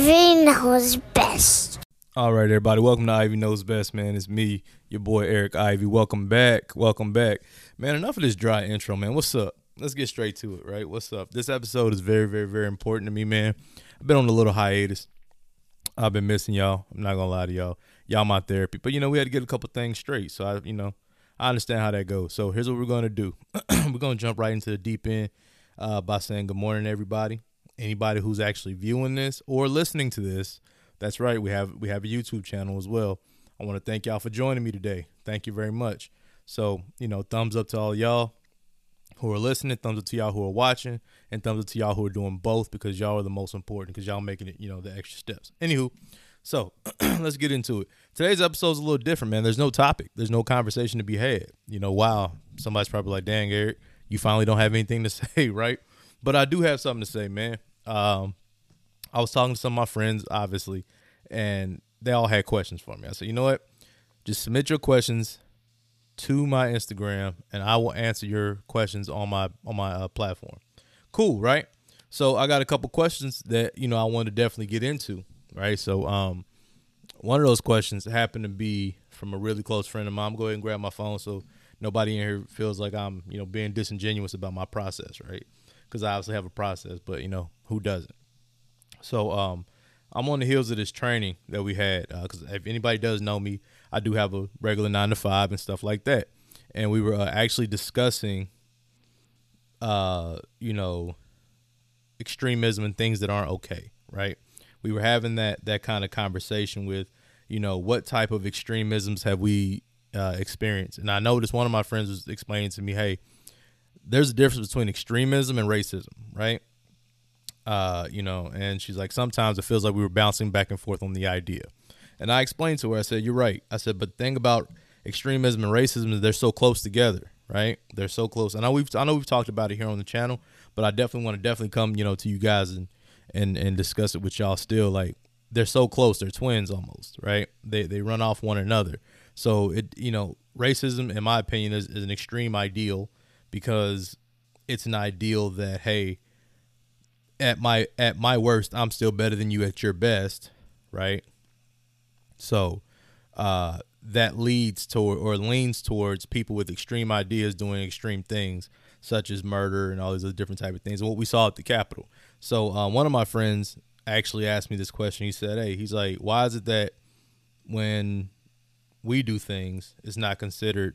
Ivy knows best. All right, everybody. Welcome to Ivy Knows Best, man. It's me, your boy Eric Ivy. Welcome back. Welcome back. Man, enough of this dry intro, man. What's up? Let's get straight to it, right? What's up? This episode is very, very, very important to me, man. I've been on a little hiatus. I've been missing y'all. I'm not gonna lie to y'all. Y'all my therapy. But you know, we had to get a couple things straight. So I, you know, I understand how that goes. So here's what we're gonna do. we're gonna jump right into the deep end uh, by saying good morning, everybody. Anybody who's actually viewing this or listening to this, that's right. We have we have a YouTube channel as well. I want to thank y'all for joining me today. Thank you very much. So you know, thumbs up to all y'all who are listening, thumbs up to y'all who are watching, and thumbs up to y'all who are doing both because y'all are the most important because y'all making it, you know, the extra steps. Anywho, so let's get into it. Today's episode is a little different, man. There's no topic. There's no conversation to be had. You know, wow, somebody's probably like, dang, Eric, you finally don't have anything to say, right? But I do have something to say, man. Um, I was talking to some of my friends, obviously, and they all had questions for me. I said, you know what? Just submit your questions to my Instagram, and I will answer your questions on my on my uh, platform. Cool, right? So I got a couple questions that you know I want to definitely get into, right? So um, one of those questions happened to be from a really close friend of mine. I'm go ahead and grab my phone so nobody in here feels like I'm you know being disingenuous about my process, right? Because I obviously have a process, but you know who doesn't? So um, I'm on the heels of this training that we had because uh, if anybody does know me, I do have a regular nine to five and stuff like that. And we were uh, actually discussing, uh, you know, extremism and things that aren't okay, right? We were having that that kind of conversation with, you know, what type of extremisms have we uh, experienced? And I noticed one of my friends was explaining to me, hey, there's a difference between extremism and racism, right? Uh, you know, and she's like, sometimes it feels like we were bouncing back and forth on the idea. And I explained to her, I said, You're right. I said, but the thing about extremism and racism is they're so close together, right? They're so close. And I know we've I know we've talked about it here on the channel, but I definitely want to definitely come, you know, to you guys and and and discuss it with y'all still. Like they're so close, they're twins almost, right? They they run off one another. So it you know, racism, in my opinion, is, is an extreme ideal because it's an ideal that, hey, at my at my worst, I'm still better than you at your best, right? So uh, that leads toward or leans towards people with extreme ideas doing extreme things, such as murder and all these other different type of things. And what we saw at the Capitol. So uh, one of my friends actually asked me this question. He said, "Hey, he's like, why is it that when we do things, it's not considered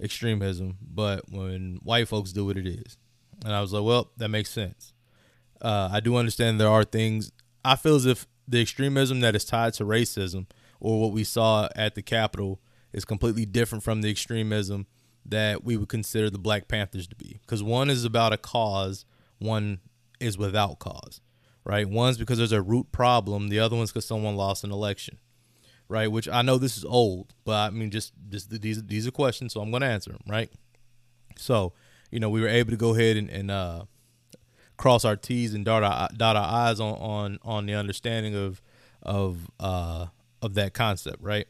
extremism, but when white folks do it, it is?" And I was like, "Well, that makes sense." Uh, I do understand there are things. I feel as if the extremism that is tied to racism or what we saw at the Capitol is completely different from the extremism that we would consider the Black Panthers to be. Because one is about a cause, one is without cause, right? One's because there's a root problem, the other one's because someone lost an election, right? Which I know this is old, but I mean, just, just these, these are questions, so I'm going to answer them, right? So, you know, we were able to go ahead and, and uh, cross our T's and dot our dot our I's on on on the understanding of of uh of that concept, right?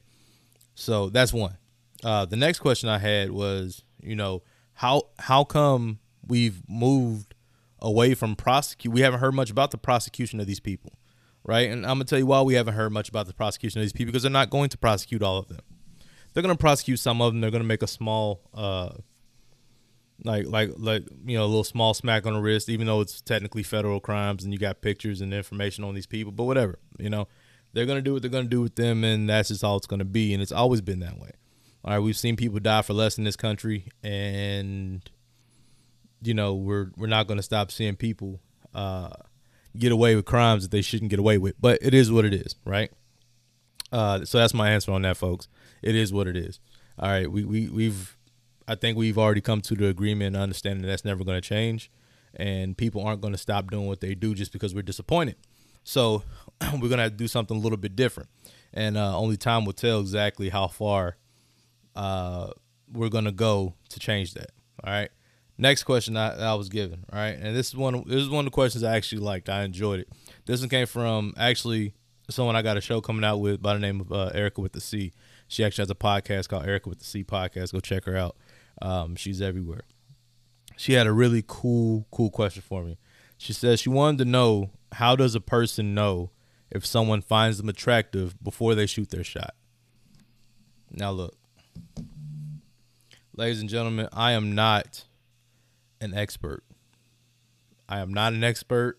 So that's one. Uh, the next question I had was, you know, how how come we've moved away from prosecute? We haven't heard much about the prosecution of these people, right? And I'm gonna tell you why we haven't heard much about the prosecution of these people because they're not going to prosecute all of them. They're gonna prosecute some of them. They're gonna make a small uh, like like like you know a little small smack on the wrist even though it's technically federal crimes and you got pictures and information on these people but whatever you know they're gonna do what they're gonna do with them and that's just all it's gonna be and it's always been that way all right we've seen people die for less in this country and you know we're we're not gonna stop seeing people uh, get away with crimes that they shouldn't get away with but it is what it is right uh, so that's my answer on that folks it is what it is all right we, we we've I think we've already come to the agreement and understanding that that's never going to change, and people aren't going to stop doing what they do just because we're disappointed. So we're going to to do something a little bit different, and uh, only time will tell exactly how far uh, we're going to go to change that. All right. Next question I, I was given. right? and this is one. This is one of the questions I actually liked. I enjoyed it. This one came from actually someone I got a show coming out with by the name of uh, Erica with the C. She actually has a podcast called Erica with the C podcast. Go check her out. Um, she's everywhere. She had a really cool, cool question for me. She says she wanted to know how does a person know if someone finds them attractive before they shoot their shot. Now, look, ladies and gentlemen, I am not an expert. I am not an expert.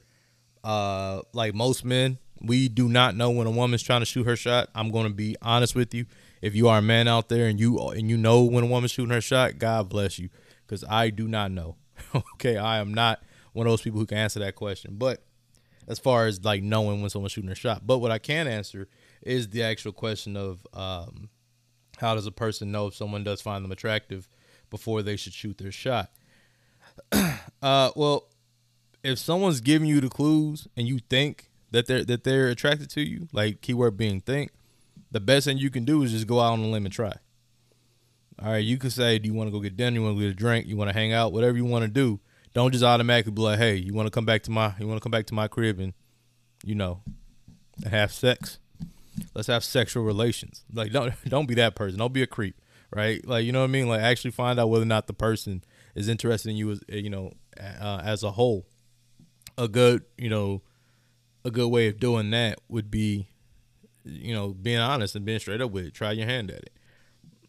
Uh, like most men, we do not know when a woman's trying to shoot her shot. I'm going to be honest with you. If you are a man out there and you and you know when a woman's shooting her shot, God bless you, because I do not know. okay, I am not one of those people who can answer that question. But as far as like knowing when someone's shooting a shot. But what I can answer is the actual question of um, how does a person know if someone does find them attractive before they should shoot their shot? uh, well, if someone's giving you the clues and you think that they're that they're attracted to you, like keyword being think, the best thing you can do is just go out on a limb and try. All right, you can say, do you want to go get dinner? You want to get a drink? You want to hang out? Whatever you want to do. Don't just automatically be like, hey, you want to come back to my you want to come back to my crib and you know have sex. Let's have sexual relations. Like don't don't be that person. Don't be a creep, right? Like you know what I mean? Like actually find out whether or not the person is interested in you as you know uh, as a whole. A good you know a good way of doing that would be you know being honest and being straight up with it. Try your hand at it.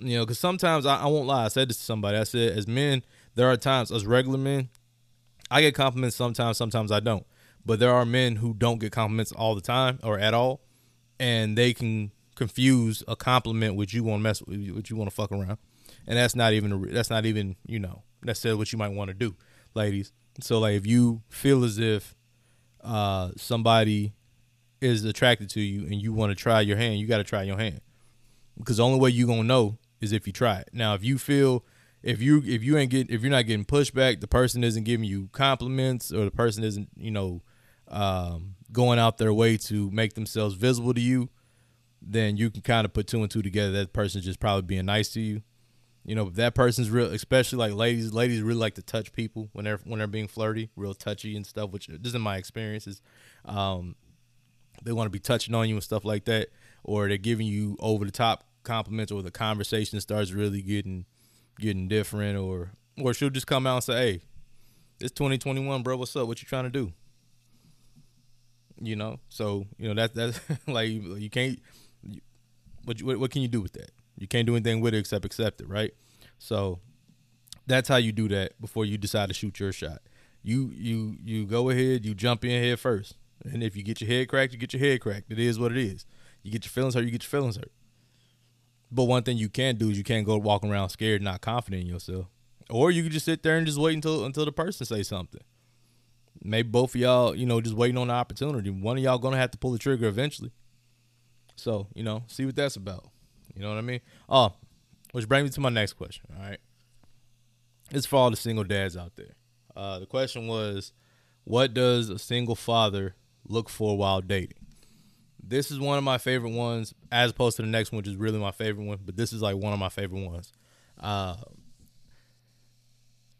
You know, because sometimes I, I won't lie. I said this to somebody. I said, as men, there are times as regular men, I get compliments sometimes, sometimes I don't. But there are men who don't get compliments all the time or at all, and they can confuse a compliment with you want to mess with, with you want to fuck around, and that's not even that's not even you know necessarily what you might want to do, ladies. So like if you feel as if uh, somebody is attracted to you and you want to try your hand, you got to try your hand because the only way you gonna know is if you try it. Now if you feel if you if you ain't get if you're not getting pushback, the person isn't giving you compliments or the person isn't you know um, going out their way to make themselves visible to you, then you can kind of put two and two together. That person's just probably being nice to you. You know, that person's real, especially like ladies, ladies really like to touch people when they're when they're being flirty, real touchy and stuff. Which this is my experiences. Um, they want to be touching on you and stuff like that, or they're giving you over the top compliments, or the conversation starts really getting getting different or or she'll just come out and say, "Hey, it's 2021, bro. What's up? What you trying to do?" You know, so you know that that's like you can't. What, what what can you do with that? You can't do anything with it except accept it, right? So that's how you do that before you decide to shoot your shot. You you you go ahead, you jump in head first, and if you get your head cracked, you get your head cracked. It is what it is. You get your feelings hurt, you get your feelings hurt. But one thing you can't do is you can't go walking around scared, not confident in yourself. Or you can just sit there and just wait until until the person say something. Maybe both of y'all, you know, just waiting on the opportunity. One of y'all gonna have to pull the trigger eventually. So, you know, see what that's about. You know what I mean? Oh, which brings me to my next question. All right. It's for all the single dads out there. Uh, the question was, what does a single father look for while dating? This is one of my favorite ones, as opposed to the next one, which is really my favorite one. But this is like one of my favorite ones. Uh,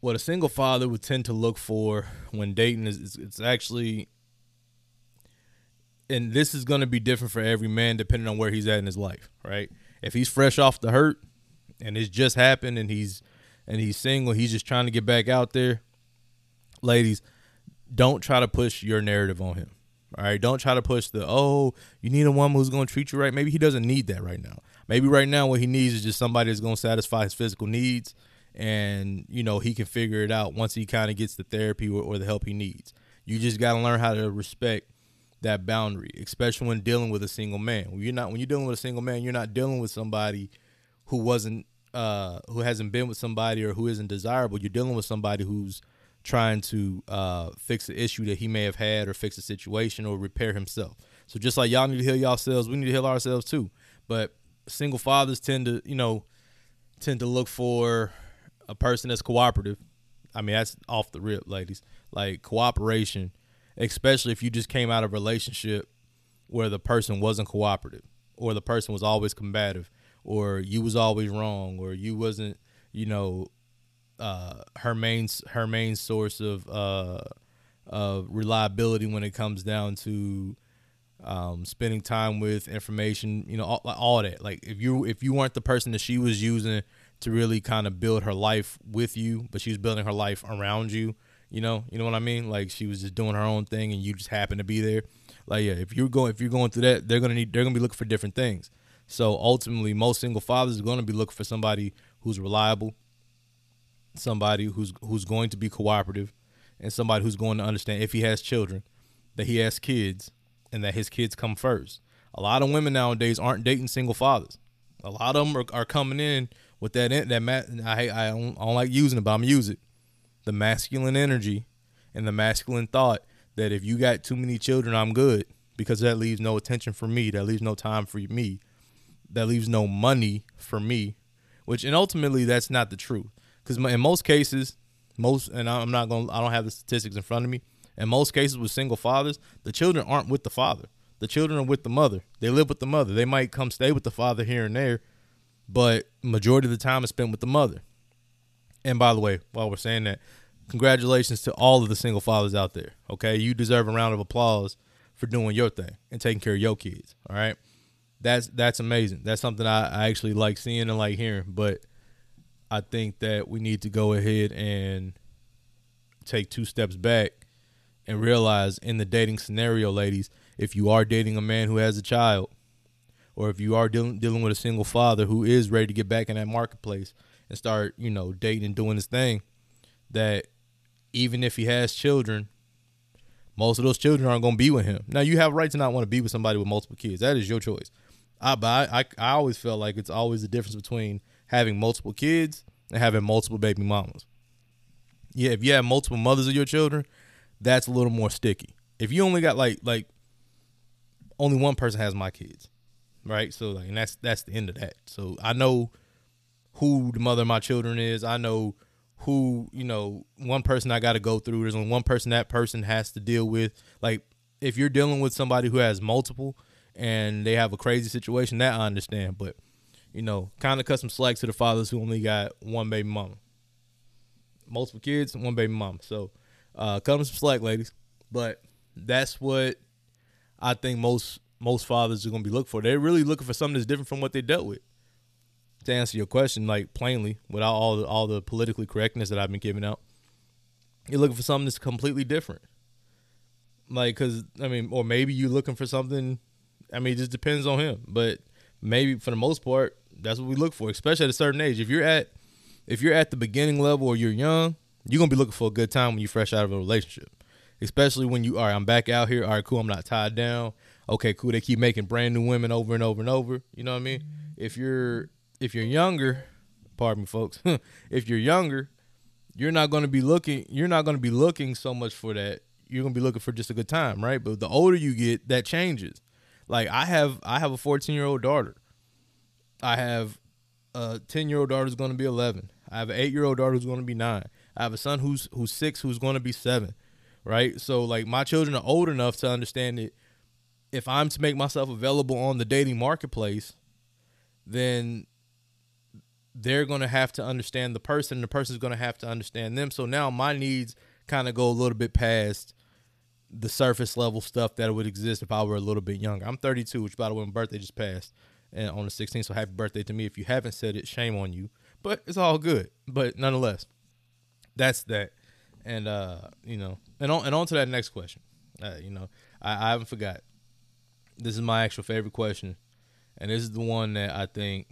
what a single father would tend to look for when dating is, is it's actually, and this is going to be different for every man depending on where he's at in his life, right? If he's fresh off the hurt and it's just happened and he's and he's single, he's just trying to get back out there. Ladies, don't try to push your narrative on him. All right, don't try to push the oh, you need a woman who's going to treat you right. Maybe he doesn't need that right now. Maybe right now what he needs is just somebody that's going to satisfy his physical needs, and you know he can figure it out once he kind of gets the therapy or, or the help he needs. You just got to learn how to respect that boundary, especially when dealing with a single man. When you're not when you're dealing with a single man, you're not dealing with somebody who wasn't uh, who hasn't been with somebody or who isn't desirable. You're dealing with somebody who's trying to uh, fix the issue that he may have had or fix a situation or repair himself. So just like y'all need to heal y'all yourselves, we need to heal ourselves too. But single fathers tend to, you know, tend to look for a person that's cooperative. I mean, that's off the rip, ladies. Like cooperation, especially if you just came out of a relationship where the person wasn't cooperative or the person was always combative or you was always wrong or you wasn't, you know, uh, her main her main source of uh, of reliability when it comes down to um, spending time with information. You know, all, all that. Like if you if you weren't the person that she was using to really kind of build her life with you, but she was building her life around you. You know, you know what I mean? Like she was just doing her own thing, and you just happened to be there. Like yeah, if you're going if you're going through that, they're gonna need they're gonna be looking for different things. So ultimately, most single fathers are to be looking for somebody who's reliable, somebody who's who's going to be cooperative, and somebody who's going to understand if he has children, that he has kids, and that his kids come first. A lot of women nowadays aren't dating single fathers. A lot of them are, are coming in with that that ma- I I don't, I don't like using it, but I'm use it. The masculine energy and the masculine thought that if you got too many children, I'm good because that leaves no attention for me. That leaves no time for me. That leaves no money for me. Which and ultimately that's not the truth because in most cases, most and I'm not going. to I don't have the statistics in front of me. In most cases with single fathers, the children aren't with the father. The children are with the mother. They live with the mother. They might come stay with the father here and there, but majority of the time is spent with the mother. And by the way, while we're saying that, congratulations to all of the single fathers out there. Okay, you deserve a round of applause for doing your thing and taking care of your kids. All right, that's that's amazing. That's something I, I actually like seeing and like hearing. But I think that we need to go ahead and take two steps back and realize in the dating scenario, ladies, if you are dating a man who has a child, or if you are dealing dealing with a single father who is ready to get back in that marketplace and start, you know, dating and doing his thing, that even if he has children, most of those children aren't going to be with him. Now you have a right to not want to be with somebody with multiple kids. That is your choice. I, but I, I, I always felt like it's always the difference between having multiple kids and having multiple baby mamas. Yeah, if you have multiple mothers of your children, that's a little more sticky. If you only got like like only one person has my kids, right? So like, and that's that's the end of that. So I know who the mother of my children is. I know who you know one person I got to go through. There's only one person that person has to deal with. Like if you're dealing with somebody who has multiple and they have a crazy situation, that I understand. But you know, kind of cut some slack to the fathers who only got one baby mama, multiple kids, one baby mama. So uh, cut some slack, ladies. But that's what I think most most fathers are gonna be looking for. They're really looking for something that's different from what they dealt with to answer your question, like plainly, without all the, all the politically correctness that I've been giving out, you're looking for something that's completely different. Like, cause I mean, or maybe you're looking for something. I mean, it just depends on him. But maybe for the most part, that's what we look for, especially at a certain age. If you're at, if you're at the beginning level or you're young, you're gonna be looking for a good time when you're fresh out of a relationship. Especially when you are, I'm back out here. All right, cool. I'm not tied down. Okay, cool. They keep making brand new women over and over and over. You know what I mean? If you're if you're younger, pardon me, folks, if you're younger, you're not going to be looking. You're not going to be looking so much for that. You're going to be looking for just a good time, right? But the older you get, that changes. Like I have, I have a 14 year old daughter. I have uh, a 10 year old daughter who's going to be 11. I have an eight year old daughter who's going to be nine. I have a son who's who's six who's going to be seven, right? So like my children are old enough to understand that if I'm to make myself available on the dating marketplace, then they're going to have to understand the person, the person's going to have to understand them. So now my needs kind of go a little bit past the surface level stuff that would exist if I were a little bit younger. I'm 32, which by the way, my birthday just passed and on the 16th. So happy birthday to me. If you haven't said it, shame on you. But it's all good. But nonetheless, that's that. And uh, you know, and on and on to that next question. Uh, you know, I, I haven't forgot. This is my actual favorite question, and this is the one that I think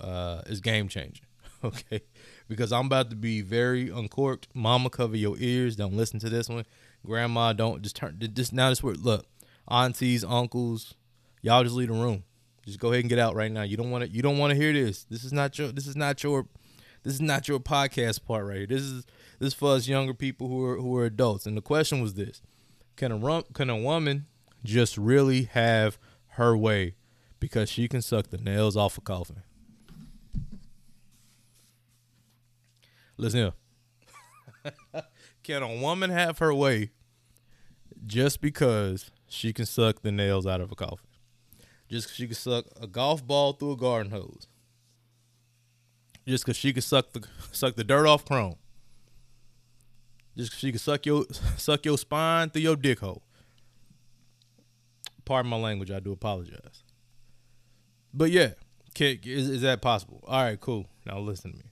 uh, is game changing. Okay, because I'm about to be very uncorked. Mama, cover your ears. Don't listen to this one. Grandma, don't just turn. Just now, this word. Look, aunties, uncles, y'all just leave the room. Just go ahead and get out right now. You don't want to. You don't want to hear this. This is not your. This is not your. This is not your podcast part right here. This is this is for us younger people who are who are adults. And the question was this: Can a rum, can a woman just really have her way because she can suck the nails off a coffin? Listen here. can a woman have her way just because she can suck the nails out of a coffin? Just because she can suck a golf ball through a garden hose. Just because she can suck the suck the dirt off chrome. Just cause she can suck your suck your spine through your dick hole. Pardon my language. I do apologize. But yeah, can, is, is that possible? All right, cool. Now listen to me.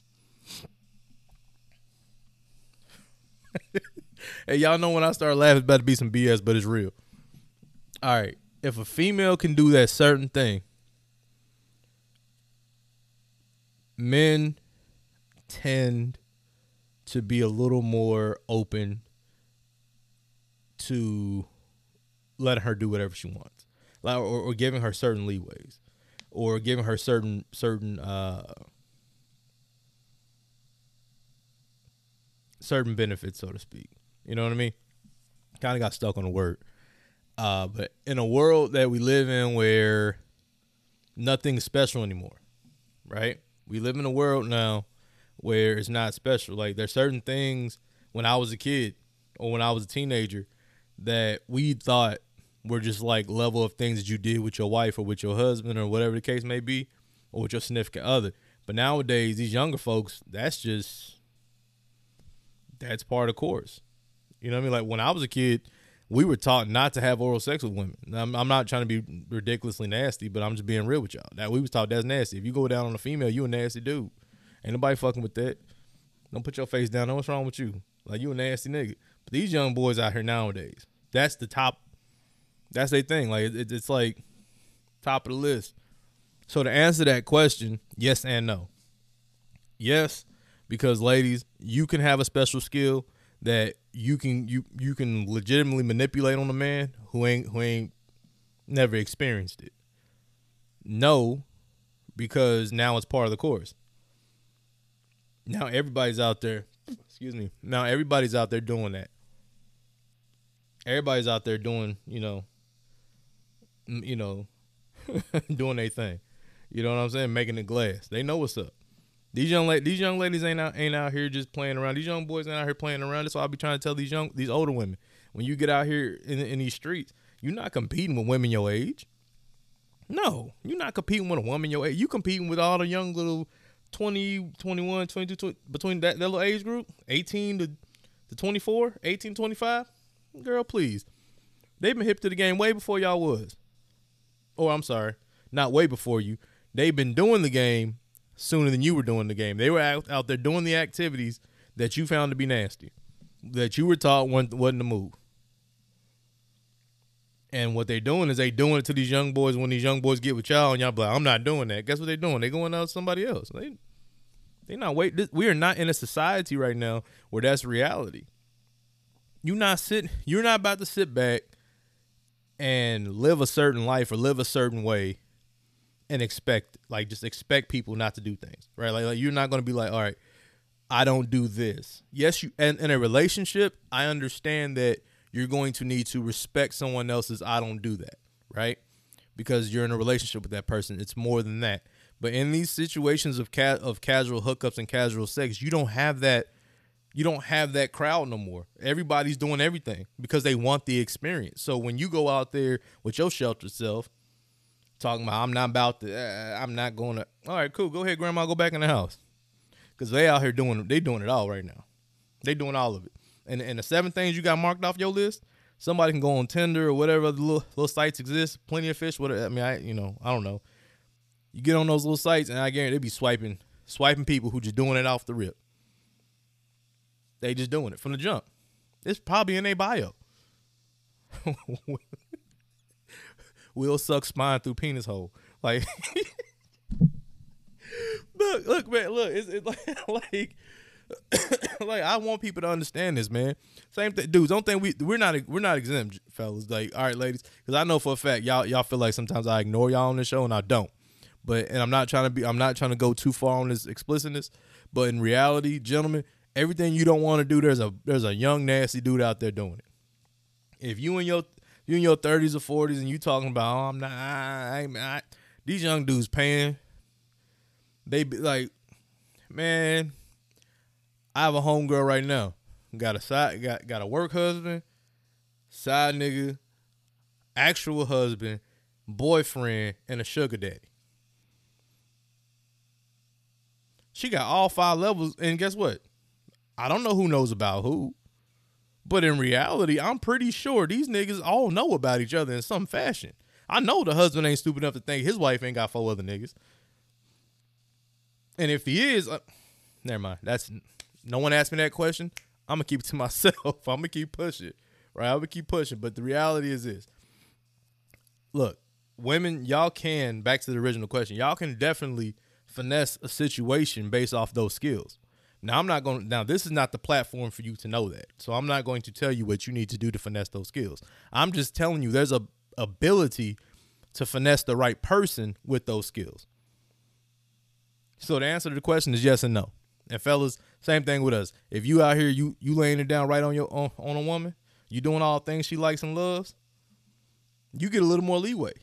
hey, y'all know when I start laughing, it's about to be some BS, but it's real. All right, if a female can do that certain thing, men tend to be a little more open to letting her do whatever she wants, like or, or giving her certain leeways, or giving her certain certain uh certain benefits, so to speak. You know what I mean? Kind of got stuck on the word. Uh, but in a world that we live in where nothing's special anymore, right? We live in a world now where it's not special. Like there's certain things when I was a kid or when I was a teenager that we thought were just like level of things that you did with your wife or with your husband or whatever the case may be, or with your significant other. But nowadays, these younger folks, that's just that's part of course. You know what I mean? Like when I was a kid, we were taught not to have oral sex with women. I'm, I'm, not trying to be ridiculously nasty, but I'm just being real with y'all. That we was taught that's nasty. If you go down on a female, you a nasty dude. Ain't nobody fucking with that. Don't put your face down. No what's wrong with you? Like you a nasty nigga. But these young boys out here nowadays, that's the top. That's their thing. Like it, it's like top of the list. So to answer that question, yes and no. Yes, because ladies, you can have a special skill that you can you you can legitimately manipulate on a man who ain't who ain't never experienced it. No, because now it's part of the course. Now everybody's out there. Excuse me. Now everybody's out there doing that. Everybody's out there doing, you know, you know, doing their thing. You know what I'm saying? Making it glass. They know what's up. These young la- these young ladies ain't out ain't out here just playing around. These young boys ain't out here playing around. That's why I be trying to tell these young these older women when you get out here in in these streets, you're not competing with women your age. No, you're not competing with a woman your age. You competing with all the young little 20, 21, 22, 20, between that, that little age group, 18 to, to 24, 18 25. Girl, please. They've been hip to the game way before y'all was. Or I'm sorry, not way before you. They've been doing the game sooner than you were doing the game. They were out, out there doing the activities that you found to be nasty, that you were taught wasn't, wasn't the move. And what they're doing is they doing it to these young boys when these young boys get with y'all and y'all like, I'm not doing that. Guess what they're doing? They're going out with somebody else. They they not wait. We are not in a society right now where that's reality. You not sitting. You're not about to sit back and live a certain life or live a certain way and expect like just expect people not to do things right? Like, like you're not going to be like all right i don't do this. Yes you and in a relationship i understand that you're going to need to respect someone else's i don't do that right? Because you're in a relationship with that person it's more than that. But in these situations of ca- of casual hookups and casual sex you don't have that you don't have that crowd no more. Everybody's doing everything because they want the experience. So when you go out there with your sheltered self talking about I'm not about to uh, I'm not going to all right cool go ahead grandma go back in the house. Because they out here doing they doing it all right now. They doing all of it. And and the seven things you got marked off your list somebody can go on Tinder or whatever other little, little sites exist plenty of fish whatever I mean I you know I don't know. You get on those little sites and I guarantee they be swiping swiping people who just doing it off the rip. They just doing it from the jump. It's probably in their bio will suck spine through penis hole. Like, look, look, man, look, it's, it's like, like, like, I want people to understand this, man. Same thing, dudes. Don't think we we're not we're not exempt, fellas. Like, all right, ladies, because I know for a fact y'all y'all feel like sometimes I ignore y'all on the show and I don't. But and I'm not trying to be I'm not trying to go too far on this explicitness. But in reality, gentlemen, everything you don't want to do, there's a there's a young nasty dude out there doing it. If you and your you in your thirties or forties and you talking about, oh, I'm not, I, I, I, these young dudes paying. They be like, man, I have a homegirl right now. Got a side, got got a work husband, side nigga, actual husband, boyfriend, and a sugar daddy. She got all five levels, and guess what? I don't know who knows about who. But in reality, I'm pretty sure these niggas all know about each other in some fashion. I know the husband ain't stupid enough to think his wife ain't got four other niggas. And if he is, uh, never mind. That's no one asked me that question. I'm gonna keep it to myself. I'm gonna keep pushing, right? I'm gonna keep pushing. But the reality is this: look, women, y'all can back to the original question. Y'all can definitely finesse a situation based off those skills. Now I'm not going now this is not the platform for you to know that. So I'm not going to tell you what you need to do to finesse those skills. I'm just telling you there's a ability to finesse the right person with those skills. So the answer to the question is yes and no. And fellas, same thing with us. If you out here, you you laying it down right on your on, on a woman, you doing all things she likes and loves, you get a little more leeway.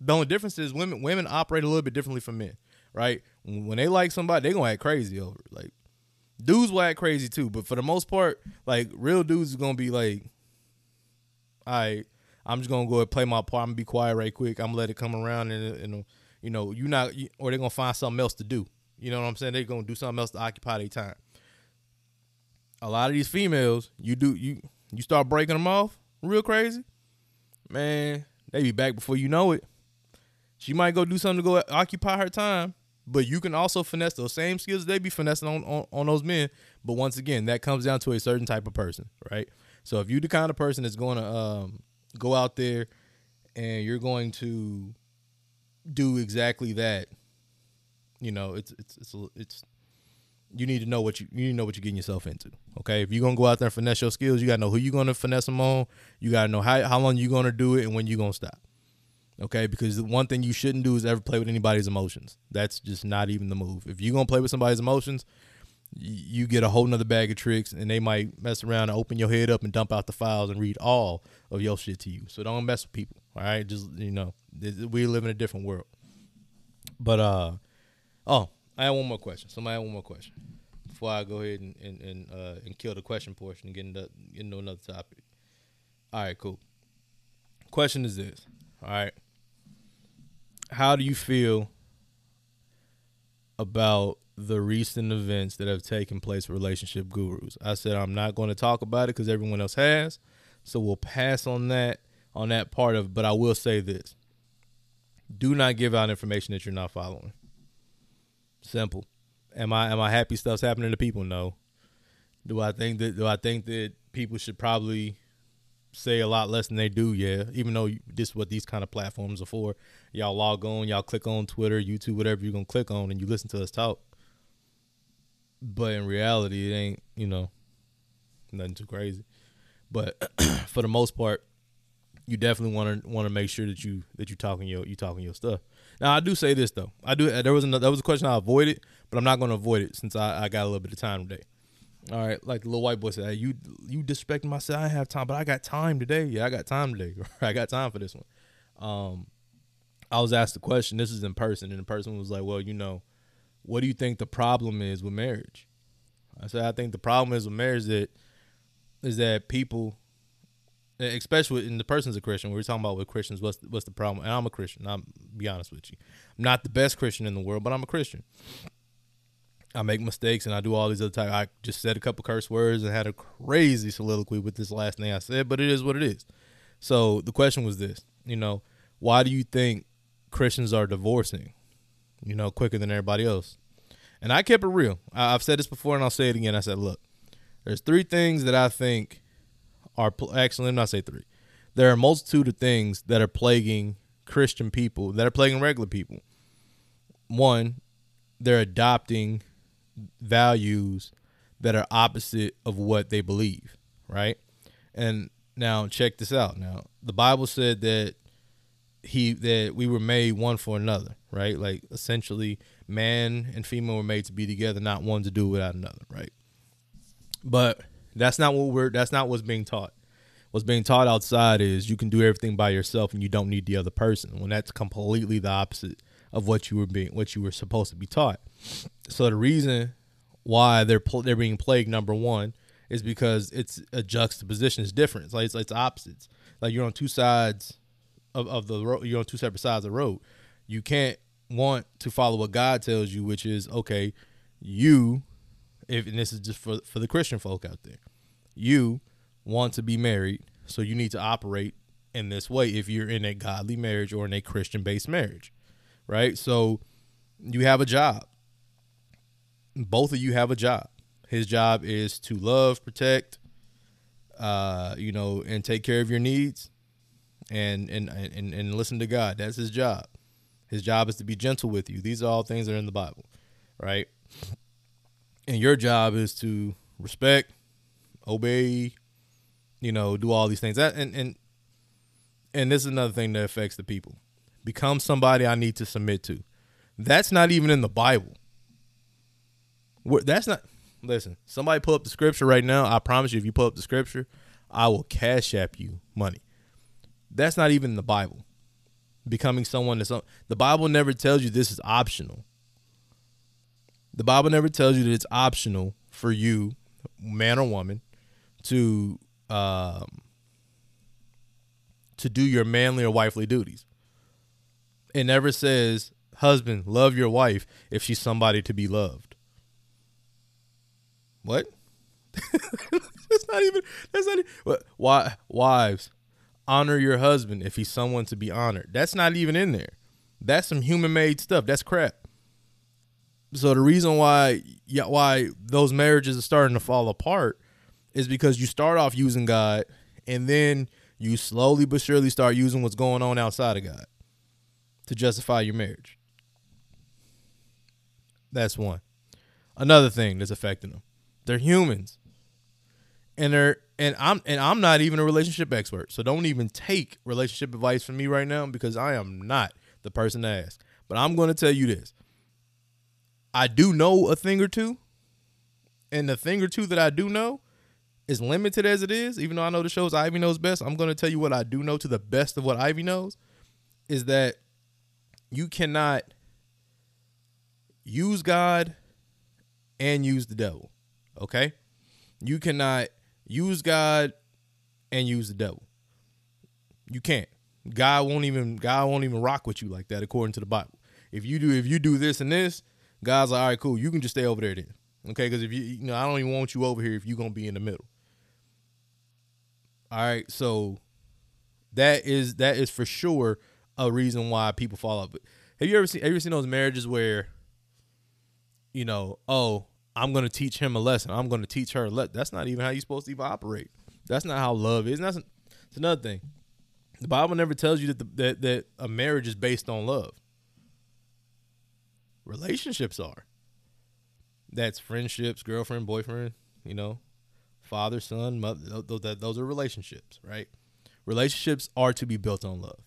The only difference is women women operate a little bit differently from men, right? When they like somebody, they gonna act crazy over it. Like dudes will act crazy too, but for the most part, like real dudes is gonna be like, all right, I'm just gonna go and play my part. I'm gonna be quiet right quick. I'm gonna let it come around and, and you know, you not, or they're gonna find something else to do. You know what I'm saying? They're gonna do something else to occupy their time. A lot of these females, you do you you start breaking them off real crazy, man. They be back before you know it. She might go do something to go occupy her time, but you can also finesse those same skills they be finessing on, on, on those men. But once again, that comes down to a certain type of person, right? So if you're the kind of person that's going to um, go out there and you're going to do exactly that, you know, it's it's it's it's you need to know what you you need to know what you're getting yourself into. Okay, if you're gonna go out there and finesse your skills, you gotta know who you're gonna finesse them on. You gotta know how how long you're gonna do it and when you're gonna stop. Okay, because the one thing you shouldn't do is ever play with anybody's emotions. That's just not even the move. If you're gonna play with somebody's emotions, you get a whole nother bag of tricks, and they might mess around and open your head up and dump out the files and read all of your shit to you. So don't mess with people. All right, just you know, we live in a different world. But uh, oh, I have one more question. Somebody have one more question before I go ahead and and and, uh, and kill the question portion and get into get into another topic. All right, cool. Question is this. All right. How do you feel about the recent events that have taken place with relationship gurus? I said I'm not going to talk about it because everyone else has, so we'll pass on that on that part of. But I will say this: do not give out information that you're not following. Simple. Am I am I happy stuff's happening to people? No. Do I think that do I think that people should probably say a lot less than they do? Yeah. Even though this is what these kind of platforms are for. Y'all log on, y'all click on Twitter, YouTube, whatever you're gonna click on, and you listen to us talk. But in reality, it ain't you know nothing too crazy. But for the most part, you definitely want to want to make sure that you that you talking your you talking your stuff. Now I do say this though. I do uh, there was another, that was a question I avoided, but I'm not going to avoid it since I, I got a little bit of time today. All right, like the little white boy said, hey, you you disrespecting myself. I have time, but I got time today. Yeah, I got time today. I got time for this one. Um, I was asked the question. This is in person, and the person was like, "Well, you know, what do you think the problem is with marriage?" I said, "I think the problem is with marriage that is that people especially in the person's a Christian. We are talking about with Christians. What's what's the problem? And I'm a Christian. I'm be honest with you. I'm not the best Christian in the world, but I'm a Christian. I make mistakes and I do all these other type. I just said a couple curse words and had a crazy soliloquy with this last thing I said, but it is what it is. So the question was this: you know, why do you think Christians are divorcing? You know, quicker than everybody else. And I kept it real. I've said this before and I'll say it again. I said, look, there's three things that I think are actually let me not say three. There are a multitude of things that are plaguing Christian people that are plaguing regular people. One, they're adopting values that are opposite of what they believe, right? And now check this out. Now, the Bible said that he that we were made one for another, right? Like essentially man and female were made to be together, not one to do without another, right? But that's not what we're. That's not what's being taught. What's being taught outside is you can do everything by yourself and you don't need the other person. When that's completely the opposite of what you were being, what you were supposed to be taught. So the reason why they're they're being plagued, number one, is because it's a juxtaposition. It's different. It's like it's, it's opposites. Like you're on two sides of, of the road. You're on two separate sides of the road. You can't want to follow what God tells you, which is okay. You if and this is just for for the Christian folk out there, you want to be married, so you need to operate in this way if you're in a godly marriage or in a Christian based marriage, right? So you have a job. Both of you have a job. His job is to love, protect, uh, you know, and take care of your needs. and and and and listen to God. That's his job. His job is to be gentle with you. These are all things that are in the Bible, right? And your job is to respect, obey, you know, do all these things. That and and and this is another thing that affects the people. Become somebody I need to submit to. That's not even in the Bible. That's not. Listen, somebody pull up the scripture right now. I promise you, if you pull up the scripture, I will cash app you money. That's not even in the Bible. Becoming someone that's the Bible never tells you this is optional. The Bible never tells you that it's optional for you, man or woman, to um, to do your manly or wifely duties. It never says, husband, love your wife if she's somebody to be loved. What? that's not even. That's not. Even, what? Why? Wives, honor your husband if he's someone to be honored. That's not even in there. That's some human made stuff. That's crap. So the reason why why those marriages are starting to fall apart is because you start off using God and then you slowly but surely start using what's going on outside of God to justify your marriage. That's one. Another thing that's affecting them. They're humans. And they're and I'm and I'm not even a relationship expert. So don't even take relationship advice from me right now because I am not the person to ask. But I'm going to tell you this. I do know a thing or two. And the thing or two that I do know is limited as it is, even though I know the shows Ivy knows best, I'm going to tell you what I do know to the best of what Ivy knows is that you cannot use God and use the devil. Okay? You cannot use God and use the devil. You can't. God won't even God won't even rock with you like that according to the Bible. If you do if you do this and this, God's like, all right, cool. You can just stay over there then. Okay, because if you you know, I don't even want you over here if you're gonna be in the middle. All right, so that is that is for sure a reason why people fall out. But have you ever seen have you ever seen those marriages where, you know, oh, I'm gonna teach him a lesson. I'm gonna teach her a lesson. That's not even how you're supposed to even operate. That's not how love is. That's it's another thing. The Bible never tells you that the, that that a marriage is based on love. Relationships are. That's friendships, girlfriend, boyfriend. You know, father, son, mother. Those, those are relationships, right? Relationships are to be built on love,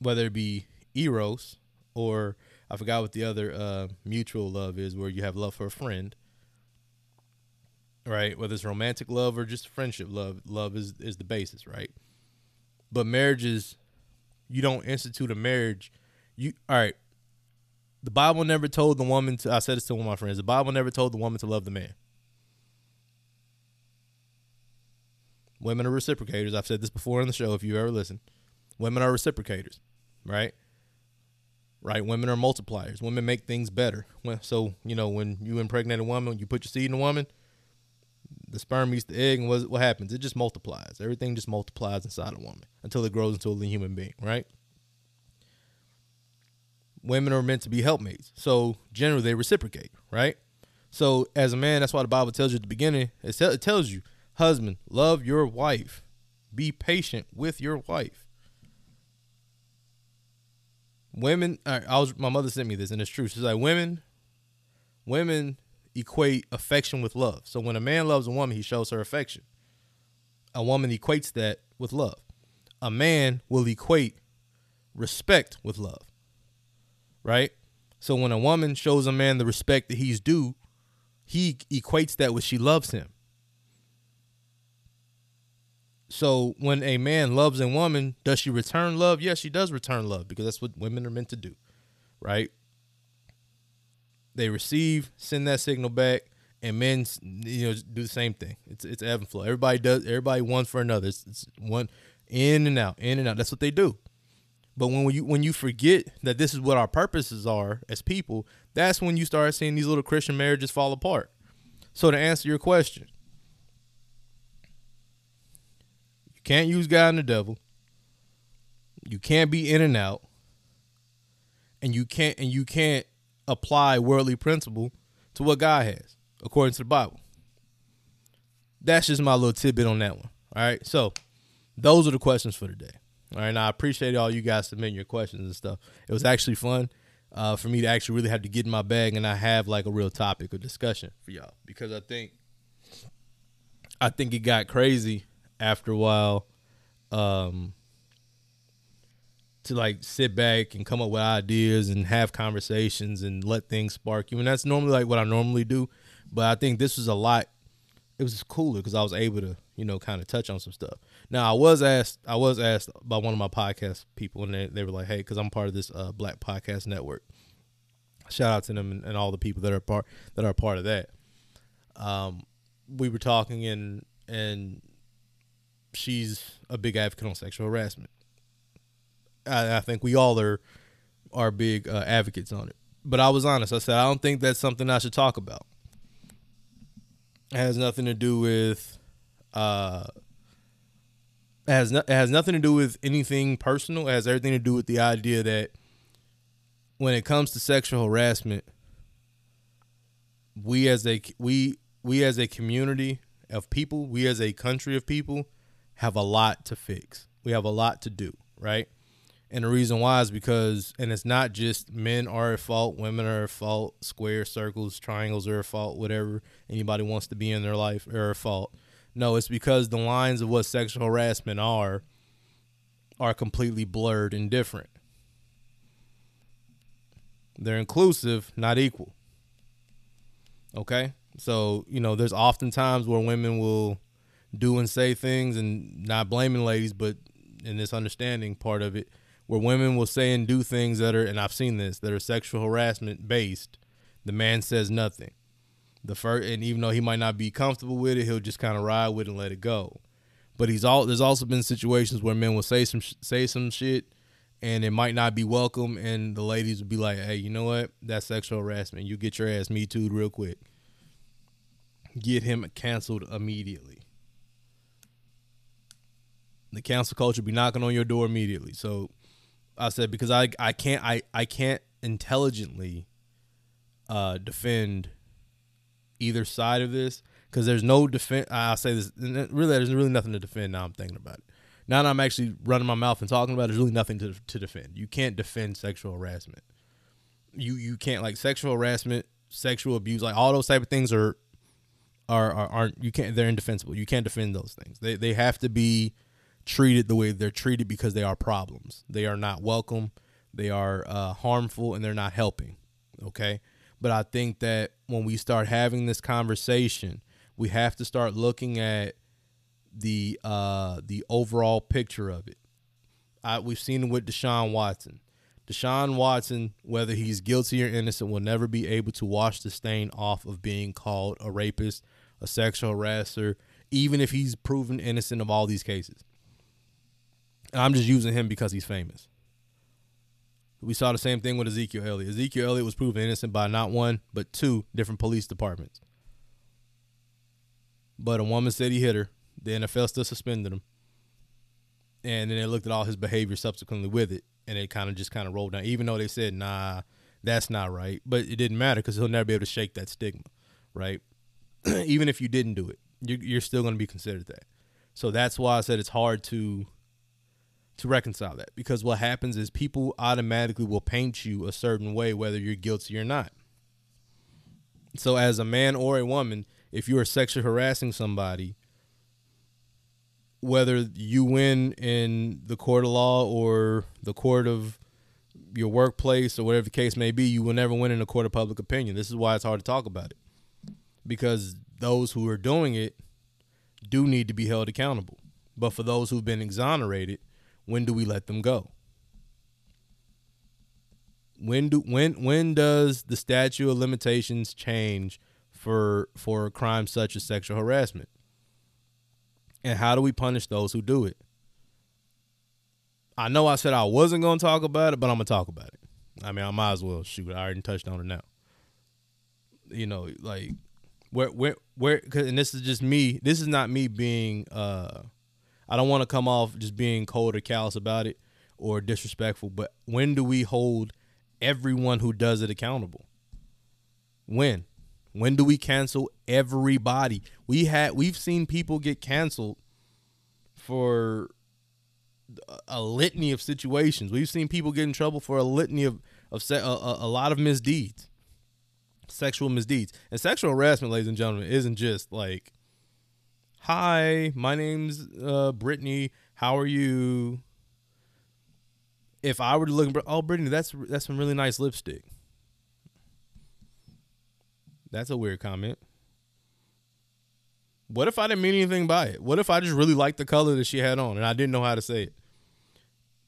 whether it be eros or I forgot what the other uh, mutual love is, where you have love for a friend, right? Whether it's romantic love or just friendship love, love is is the basis, right? But marriages, you don't institute a marriage. You all right? The Bible never told the woman to. I said this to one of my friends. The Bible never told the woman to love the man. Women are reciprocators. I've said this before on the show. If you ever listen, women are reciprocators, right? right? Women are multipliers. Women make things better. So you know when you impregnate a woman, you put your seed in a woman, the sperm meets the egg, and what, happens? It just multiplies. Everything just multiplies inside a woman until it grows into a human being, right? Women are meant to be helpmates, so generally they reciprocate, right? So as a man, that's why the Bible tells you at the beginning. It tells you, husband, love your wife, be patient with your wife women I was my mother sent me this and it's true. She's like women women equate affection with love. So when a man loves a woman, he shows her affection. A woman equates that with love. A man will equate respect with love. Right? So when a woman shows a man the respect that he's due, he equates that with she loves him. So when a man loves a woman, does she return love? Yes, she does return love because that's what women are meant to do, right? They receive, send that signal back, and men, you know, do the same thing. It's it's ebb and flow. Everybody does. Everybody one for another. It's, it's one in and out, in and out. That's what they do. But when you when you forget that this is what our purposes are as people, that's when you start seeing these little Christian marriages fall apart. So to answer your question, can't use God and the devil. You can't be in and out. And you can't and you can't apply worldly principle to what God has, according to the Bible. That's just my little tidbit on that one. All right. So those are the questions for today. All right, and I appreciate all you guys submitting your questions and stuff. It was actually fun uh, for me to actually really have to get in my bag and I have like a real topic of discussion for y'all because I think I think it got crazy after a while um, to like sit back and come up with ideas and have conversations and let things spark you. And that's normally like what I normally do, but I think this was a lot. It was cooler because I was able to, you know, kind of touch on some stuff. Now I was asked, I was asked by one of my podcast people, and they, they were like, "Hey, because I'm part of this uh, Black Podcast Network." Shout out to them and, and all the people that are part that are part of that. Um, we were talking and and she's a big advocate on sexual harassment. I, I think we all are are big uh, advocates on it. But I was honest. I said I don't think that's something I should talk about. It has nothing to do with uh it has no, it has nothing to do with anything personal. It has everything to do with the idea that when it comes to sexual harassment, we as a we we as a community of people, we as a country of people have a lot to fix. We have a lot to do, right? And the reason why is because, and it's not just men are at fault, women are at fault, square, circles, triangles are at fault, whatever anybody wants to be in their life are at fault. No, it's because the lines of what sexual harassment are are completely blurred and different. They're inclusive, not equal. Okay? So, you know, there's often times where women will do and say things and not blaming ladies, but in this understanding part of it, where women will say and do things that are, and I've seen this, that are sexual harassment based. The man says nothing. The first, and even though he might not be comfortable with it, he'll just kind of ride with it and let it go. But he's all. There's also been situations where men will say some say some shit, and it might not be welcome, and the ladies would be like, "Hey, you know what? That's sexual harassment. You get your ass me too real quick. Get him canceled immediately." The cancel culture be knocking on your door immediately. So I said because I I can't I I can't intelligently uh, defend either side of this because there's no defend. I'll say this really there's really nothing to defend. Now I'm thinking about it. Now that I'm actually running my mouth and talking about it, there's really nothing to to defend. You can't defend sexual harassment. You you can't like sexual harassment, sexual abuse, like all those type of things are are, are aren't you can't they're indefensible. You can't defend those things. They they have to be treated the way they're treated because they are problems. They are not welcome. They are uh, harmful and they're not helping. Okay. But I think that when we start having this conversation, we have to start looking at the uh, the overall picture of it. I, we've seen it with Deshaun Watson. Deshaun Watson, whether he's guilty or innocent, will never be able to wash the stain off of being called a rapist, a sexual harasser, even if he's proven innocent of all these cases. I'm just using him because he's famous. We saw the same thing with Ezekiel Elliott. Ezekiel Elliott was proven innocent by not one, but two different police departments. But a woman said he hit her. The NFL still suspended him. And then they looked at all his behavior subsequently with it, and it kind of just kind of rolled down. Even though they said, nah, that's not right. But it didn't matter because he'll never be able to shake that stigma, right? Even if you didn't do it, you're still going to be considered that. So that's why I said it's hard to to reconcile that because what happens is people automatically will paint you a certain way whether you're guilty or not. So as a man or a woman, if you are sexually harassing somebody, whether you win in the court of law or the court of your workplace or whatever the case may be, you will never win in a court of public opinion. This is why it's hard to talk about it. Because those who are doing it do need to be held accountable. But for those who've been exonerated, when do we let them go? When do when when does the statute of limitations change for for crimes such as sexual harassment? And how do we punish those who do it? I know I said I wasn't going to talk about it, but I'm going to talk about it. I mean, I might as well shoot. I already touched on it now. You know, like where where where and this is just me. This is not me being uh I don't want to come off just being cold or callous about it or disrespectful, but when do we hold everyone who does it accountable? When? When do we cancel everybody? We had we've seen people get canceled for a litany of situations. We've seen people get in trouble for a litany of of se- a, a, a lot of misdeeds, sexual misdeeds, and sexual harassment, ladies and gentlemen, isn't just like, "Hi, my name's uh, Brittany. How are you?" If I were to look, oh, Brittany, that's that's some really nice lipstick. That's a weird comment. What if I didn't mean anything by it? What if I just really liked the color that she had on and I didn't know how to say it?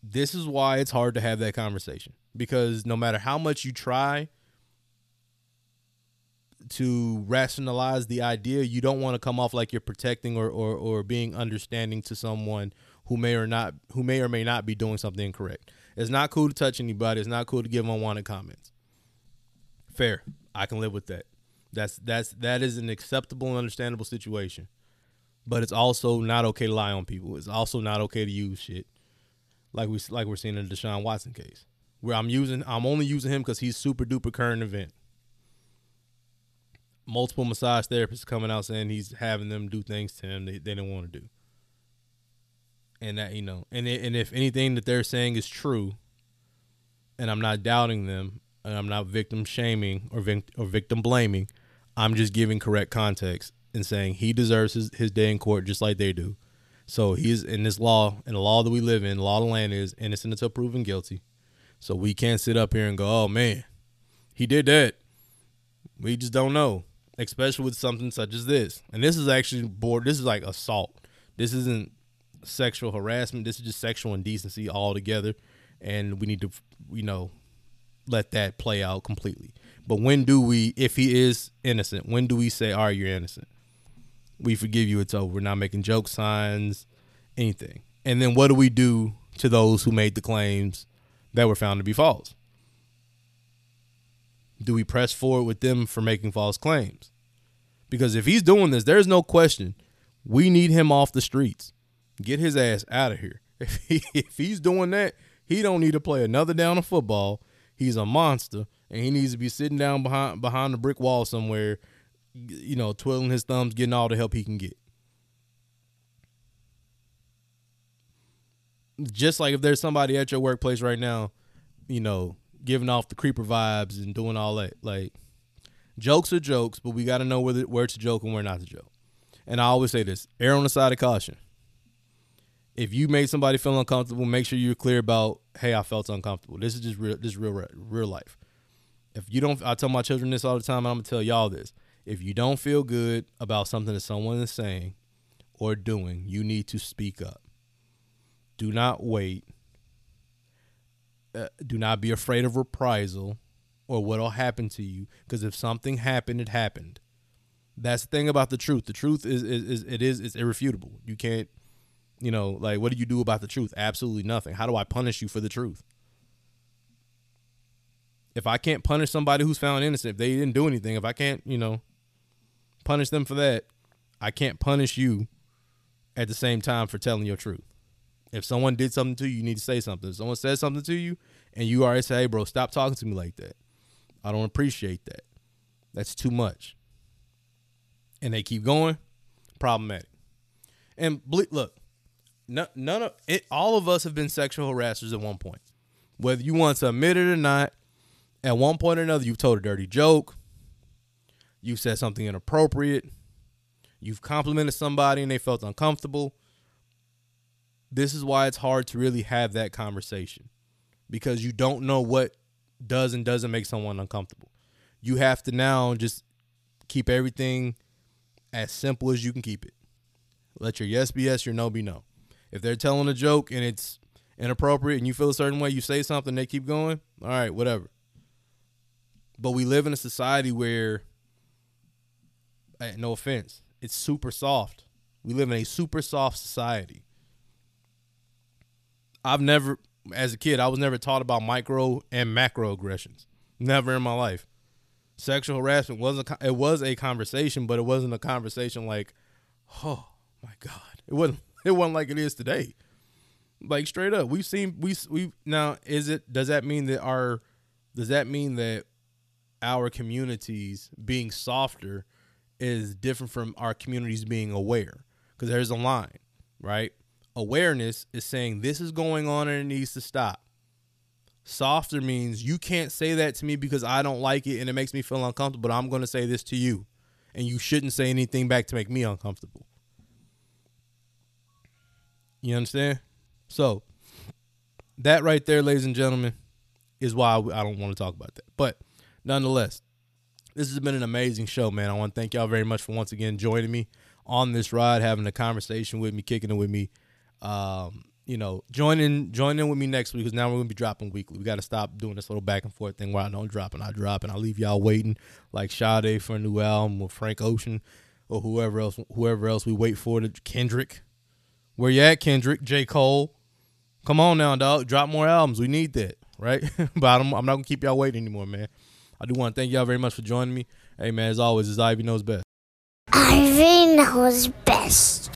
This is why it's hard to have that conversation because no matter how much you try to rationalize the idea, you don't want to come off like you're protecting or, or, or being understanding to someone who may or not who may or may not be doing something incorrect. It's not cool to touch anybody. It's not cool to give unwanted comments. Fair. I can live with that. That's that's that is an acceptable and understandable situation. But it's also not okay to lie on people. It's also not okay to use shit like we like we're seeing in the Deshaun Watson case, where I'm using I'm only using him because he's super duper current event. Multiple massage therapists coming out saying he's having them do things to him they, they didn't want to do, and that you know, and and if anything that they're saying is true, and I'm not doubting them, and I'm not victim shaming or vic- or victim blaming, I'm just giving correct context and saying he deserves his, his day in court just like they do. So he's in this law, in the law that we live in, law of the land is innocent until proven guilty. So we can't sit up here and go, oh man, he did that. We just don't know, especially with something such as this. And this is actually board. This is like assault. This isn't sexual harassment. This is just sexual indecency altogether. And we need to, you know, let that play out completely. But when do we, if he is innocent, when do we say, all right, you're innocent? We forgive you, it's over. We're not making joke signs, anything. And then what do we do to those who made the claims that were found to be false? Do we press forward with them for making false claims? Because if he's doing this, there's no question. We need him off the streets. Get his ass out of here. If, he, if he's doing that, he don't need to play another down of football. He's a monster and he needs to be sitting down behind behind a brick wall somewhere, you know, twiddling his thumbs, getting all the help he can get. Just like if there's somebody at your workplace right now, you know, giving off the creeper vibes and doing all that, like jokes are jokes, but we got to know where the, where to joke and where not to joke. And I always say this: err on the side of caution. If you made somebody feel uncomfortable, make sure you're clear about, hey, I felt uncomfortable. This is just real. This is real, real life if you don't, I tell my children this all the time. And I'm gonna tell y'all this. If you don't feel good about something that someone is saying or doing, you need to speak up. Do not wait. Uh, do not be afraid of reprisal or what'll happen to you. Because if something happened, it happened. That's the thing about the truth. The truth is, is, is it is it's irrefutable. You can't, you know, like what do you do about the truth? Absolutely nothing. How do I punish you for the truth? if I can't punish somebody who's found innocent, if they didn't do anything, if I can't, you know, punish them for that, I can't punish you at the same time for telling your truth. If someone did something to you, you need to say something. If someone says something to you and you already say, hey, bro, stop talking to me like that. I don't appreciate that. That's too much. And they keep going, problematic. And look, none of it, all of us have been sexual harassers at one point. Whether you want to admit it or not, at one point or another, you've told a dirty joke, you've said something inappropriate, you've complimented somebody and they felt uncomfortable. This is why it's hard to really have that conversation because you don't know what does and doesn't make someone uncomfortable. You have to now just keep everything as simple as you can keep it. Let your yes be yes, your no be no. If they're telling a joke and it's inappropriate and you feel a certain way, you say something, they keep going, all right, whatever. But we live in a society where, eh, no offense, it's super soft. We live in a super soft society. I've never, as a kid, I was never taught about micro and macro aggressions. Never in my life. Sexual harassment wasn't. It was a conversation, but it wasn't a conversation like, oh my god, it wasn't. It wasn't like it is today. Like straight up, we've seen we we now. Is it? Does that mean that our? Does that mean that our communities being softer is different from our communities being aware because there's a line, right? Awareness is saying this is going on and it needs to stop. Softer means you can't say that to me because I don't like it and it makes me feel uncomfortable, but I'm going to say this to you. And you shouldn't say anything back to make me uncomfortable. You understand? So, that right there, ladies and gentlemen, is why I don't want to talk about that. But nonetheless, this has been an amazing show, man. I want to thank y'all very much for once again joining me on this ride, having a conversation with me, kicking it with me. Um, you know, joining joining in with me next week because now we're gonna be dropping weekly. We got to stop doing this little back and forth thing where I don't drop and I drop and I leave y'all waiting like Sade for a new album or Frank Ocean or whoever else whoever else we wait for to Kendrick. Where you at, Kendrick? J. Cole. Come on now, dog. Drop more albums. We need that, right? but I'm, I'm not gonna keep y'all waiting anymore, man. I do want to thank y'all very much for joining me. Hey man, as always, as Ivy knows best. Ivy knows best.